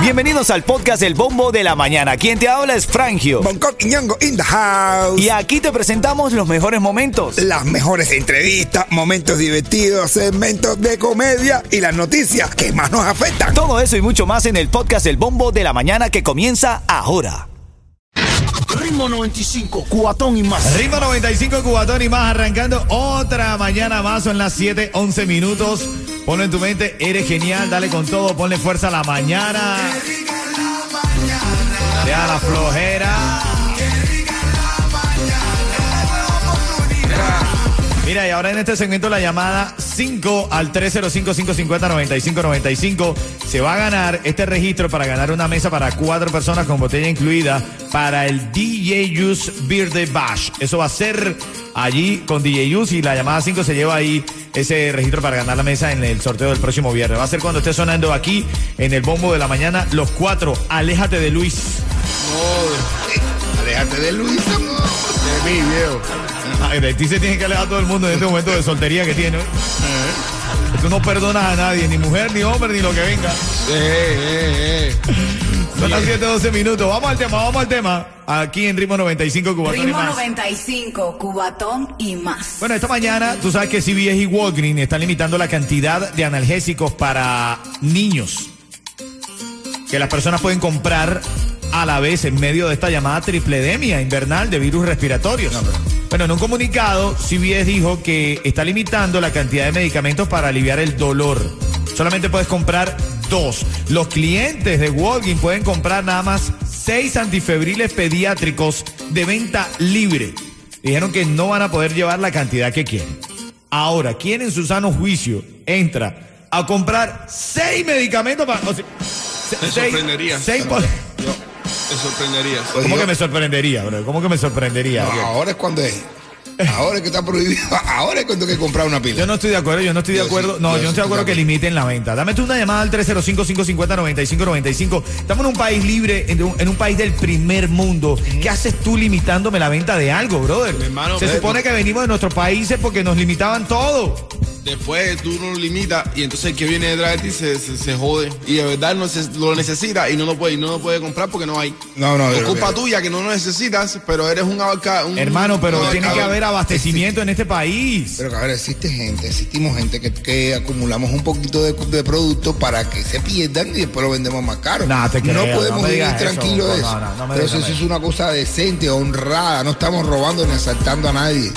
Bienvenidos al podcast El Bombo de la Mañana. Quien te habla es Frangio. Bangkok y Ñongo in the house. Y aquí te presentamos los mejores momentos. Las mejores entrevistas, momentos divertidos, segmentos de comedia y las noticias que más nos afectan. Todo eso y mucho más en el podcast El Bombo de la Mañana que comienza ahora. Ritmo 95, cuatón y más. Ritmo 95 Cubatón y más, arrancando otra mañana más, son las 7, 11 minutos. Ponlo en tu mente, eres genial, dale con todo, ponle fuerza a la mañana. Deja la flojera. Mira, y ahora en este segmento la llamada 5 al 305-550-9595 se va a ganar este registro para ganar una mesa para cuatro personas con botella incluida para el DJ Use Birthday Bash. Eso va a ser allí con DJ Use y la llamada 5 se lleva ahí ese registro para ganar la mesa en el sorteo del próximo viernes. Va a ser cuando esté sonando aquí en el bombo de la mañana los cuatro. Aléjate de Luis. Aléjate de Luis, amor. De mí, viejo. Ay, de ti se tiene que alejar todo el mundo en este momento de soltería que tiene. Tú no perdonas a nadie, ni mujer, ni hombre, ni lo que venga. Eh, eh, eh. Son las 7, 12 minutos. Vamos al tema, vamos al tema. Aquí en Ritmo 95, Cubatón y Ritmo más. 95, Cubatón y más. Bueno, esta mañana tú sabes que CBS y Walgreens están limitando la cantidad de analgésicos para niños que las personas pueden comprar a la vez en medio de esta llamada tripledemia invernal de virus respiratorios. Bueno, en un comunicado, CBS dijo que está limitando la cantidad de medicamentos para aliviar el dolor. Solamente puedes comprar dos. Los clientes de Walgreens pueden comprar nada más seis antifebriles pediátricos de venta libre. Dijeron que no van a poder llevar la cantidad que quieren. Ahora, ¿quién en su sano juicio entra a comprar seis medicamentos para... o sea, seis- sorprenderías. seis te sorprenderías. ¿Cómo que me sorprendería, bro? ¿Cómo que me sorprendería? No, ahora es cuando es. Ahora es que está prohibido. Ahora es cuando hay que comprar una pila. Yo no estoy de acuerdo, yo no estoy de Yo sí, acuerdo. no, yo yo no estoy de acuerdo que limiten la venta. Dame tú una llamada al 305-550-9595. Estamos en un país libre, en un, en un país del primer mundo. ¿Qué haces tú limitándome la venta de algo, brother? Mi hermano, Se supone que venimos de nuestros países porque nos limitaban todo. Después tú no lo limitas y entonces el que viene detrás de ti se, se, se jode. Y de verdad no se- lo necesita y no lo puede, y no lo puede comprar porque no hay. No, no, Es culpa tuya que no lo necesitas, pero eres un abarca. un- Hermano, pero tiene que haber abastecimiento en este país. Pero que a ver, existe gente, existimos gente que, que acumulamos un poquito de, de producto para que se pierdan y después lo vendemos más caro. No, te creo, podemos no me vivir tranquilos de eso. no, no Pero eso. es una cosa decente, honrada. No estamos robando ni asaltando a nadie.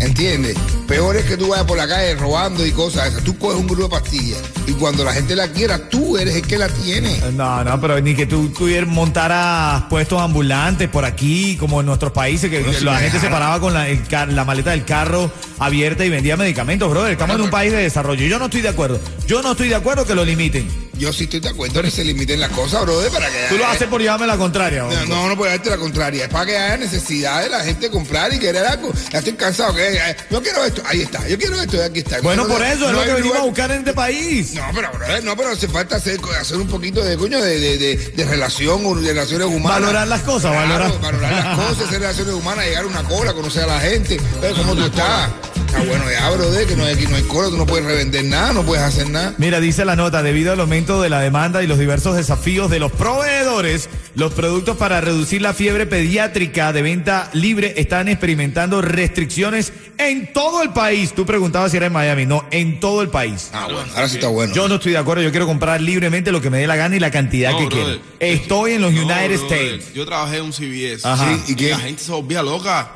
¿Entiendes? Peor es que tú vayas por la calle robando y cosas esas. Tú coges un grupo de pastillas y cuando la gente la quiera, tú eres el que la tiene. No, no, pero ni que tú, tú montaras puestos ambulantes por aquí, como en nuestros países, que la gente se paraba con la, el car- la maleta del carro abierta y vendía medicamentos, brother. Estamos en un país de desarrollo. Yo no estoy de acuerdo. Yo no estoy de acuerdo que lo limiten. Yo sí estoy de acuerdo en que se limiten las cosas, brother, para que... Tú lo haces por llevarme la contraria. No, no, no puede darte la contraria. Es para que haya necesidad de la gente comprar y querer algo. Ya estoy cansado. Que, eh, yo quiero esto. Ahí está. Yo quiero esto aquí está. Bueno, No, por no, eso es lo que venimos lugar- a buscar en este país. No, pero, brother, no, pero hace falta hacer, hacer un poquito de coño de, de, de, de relación o de relaciones humanas. Valorar las cosas, Claro, valorar. valorar las cosas, hacer relaciones humanas, llegar a una cola, conocer a la gente, ver cómo tú estás. Está bueno ya, brother, que no hay, aquí no hay cola, tú no puedes revender nada, no puedes hacer nada. Mira, dice la nota, debido al aumento de la demanda y los diversos desafíos de los proveedores, los productos para reducir la fiebre pediátrica de venta libre están experimentando restricciones en todo el país. Tú preguntabas si era en Miami, no, en todo el país. Ah, bueno, ahora sí está bueno. Yo no estoy de acuerdo, yo quiero comprar libremente lo que me dé la gana y la cantidad No, que brother. quiero. Estoy en los No, United brother, States. Yo trabajé en un CBS. Ajá. Sí, ¿y Y qué? la gente se volvía loca.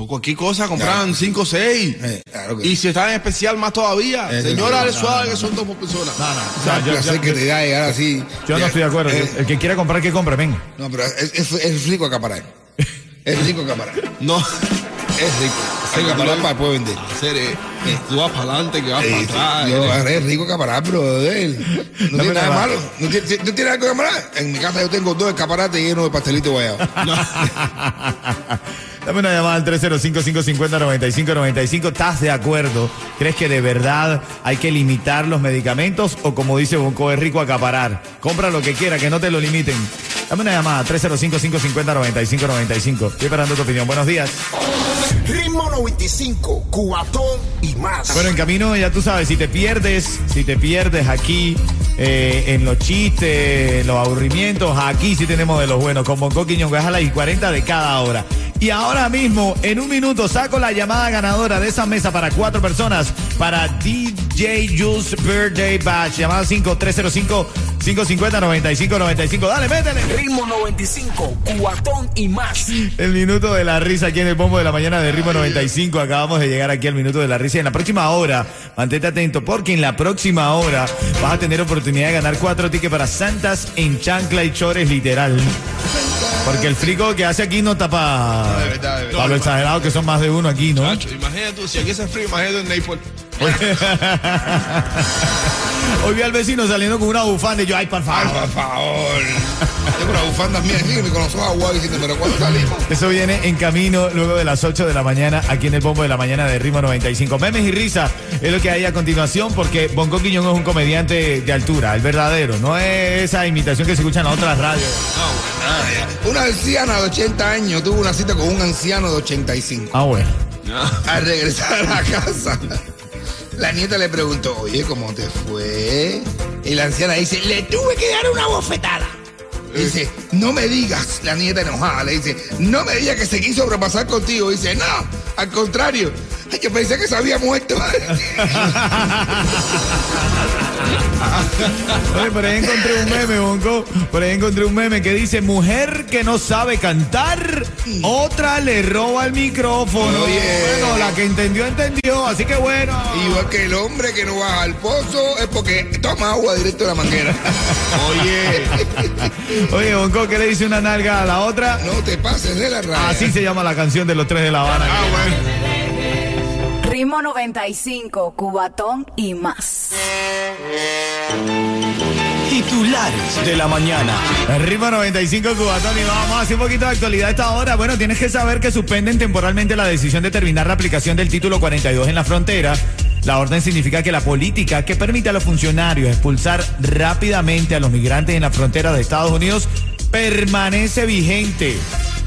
Por cualquier cosa compraban 5 o 6. Eh, y si están en especial, más todavía. Eso Señora, es suave que son dos por persona. No, no, o O sea, yo, yo- que te da llegar así. yo no estoy de acuerdo. Eh, El que quiera comprar, que compre, ven. no, pero es, es, es rico acaparar. Es rico acaparar. No. Es rico. Hay acaparar para después vender. Hacer, eh, tú vas para adelante, que vas Sí, para sí. atrás. Yo agarré rico acaparar, brother. No Dame tiene nada una malo. ¿No tiene, ¿No tiene algo de acaparar? En mi casa yo tengo dos escaparates llenos de pastelito guayabo. Dame una llamada al 305-550-9595. ¿Estás de acuerdo? ¿Crees que de verdad hay que limitar los medicamentos? O como dice Bonco, es rico acaparar. Compra lo que quiera, que no te lo limiten. Dame una llamada, 305-550-9595. Estoy esperando tu opinión. Buenos días. Ritmo 95, Cubatón y más. Bueno, en camino ya tú sabes, si te pierdes, si te pierdes aquí eh, en los chistes, en los aburrimientos. Aquí sí tenemos de los buenos, con Bonco Quiñongo es a las y 40 de cada hora. Y ahora mismo, en un minuto, saco la llamada ganadora de esa mesa para cuatro personas para DJ Jules Birthday Bash. Llamada 5305-550-9595. Dale, métele. Ritmo 95, cuatón y más. El minuto de la risa aquí en el bombo de la mañana de Ritmo 95. Acabamos de llegar aquí al minuto de la risa. Y en la próxima hora, mantente atento porque en la próxima hora vas a tener oportunidad de ganar cuatro tickets para Santas en chancla y chores literal. Porque el frico que hace aquí no tapa de verdad, de verdad. para lo exagerado que son más de uno aquí, ¿no? Chacho, imagínate tú, si aquí hace frío, imagínate en Naples. Hoy vi al vecino saliendo con una bufanda y yo, ay, por Ay, favor. por favor. Tengo una bufanda mía aquí, me con los ojos aguados diciendo, pero ¿cuándo salimos? Eso viene en camino luego de las 8 de la mañana aquí en el Bombo de la Mañana de Ritmo 95. Memes y risa es lo que hay a continuación porque Bonco Quiñón es un comediante de altura, el verdadero, no es esa imitación que se escucha en otras radios. Una anciana de 80 años tuvo una cita con un anciano de 85. Ah, bueno. Al regresar a la casa, la nieta le preguntó, oye, ¿cómo te fue? Y la anciana dice, le tuve que dar una bofetada. Dice, no me digas, la nieta enojada le dice, no me digas que se quiso repasar contigo. Dice, no, al contrario, que pensé que se había muerto. Oye, por ahí encontré un meme, Bonco. Por ahí encontré un meme que dice, mujer que no sabe cantar, otra le roba el micrófono. Oye. Bueno, la que entendió, entendió. Así que bueno. Igual que el hombre que no baja al pozo es porque toma agua directo de la manguera. Oye, Oye, Bonco, ¿qué le dice una nalga a la otra? No te pases de la raya. Así se llama la canción de los tres de La Habana. ah, bueno. Ritmo 95, Cubatón y más. Titulares de la mañana. Ritmo 95 Cubatón y vamos a hacer un poquito de actualidad a esta hora. Bueno, tienes que saber que suspenden temporalmente la decisión de terminar la aplicación del título 42 en la frontera. La orden significa que la política que permite a los funcionarios expulsar rápidamente a los migrantes en la frontera de Estados Unidos permanece vigente.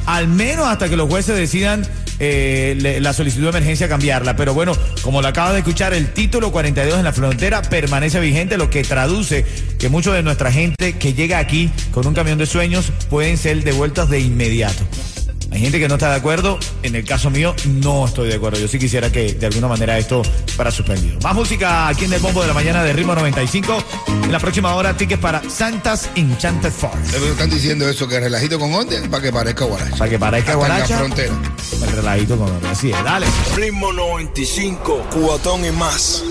Al menos hasta que los jueces decidan eh, la solicitud de emergencia cambiarla. Pero bueno, como lo acabas de escuchar, el título 42 en la frontera permanece vigente, lo que traduce que mucho de nuestra gente que llega aquí con un camión de sueños pueden ser devueltos de inmediato. Hay gente que no está de acuerdo. En el caso mío, no estoy de acuerdo. Yo sí quisiera que de alguna manera esto fuera suspendido. Más música aquí en el bombo de la mañana de Ritmo 95. En la próxima hora, tickets para Santas Enchanted Forest. Me están diciendo eso, que relajito con orden para que parezca guaracha. Para que parezca guaracha. frontera. El relajito con Así es, dale. Ritmo 95, cuatón y más.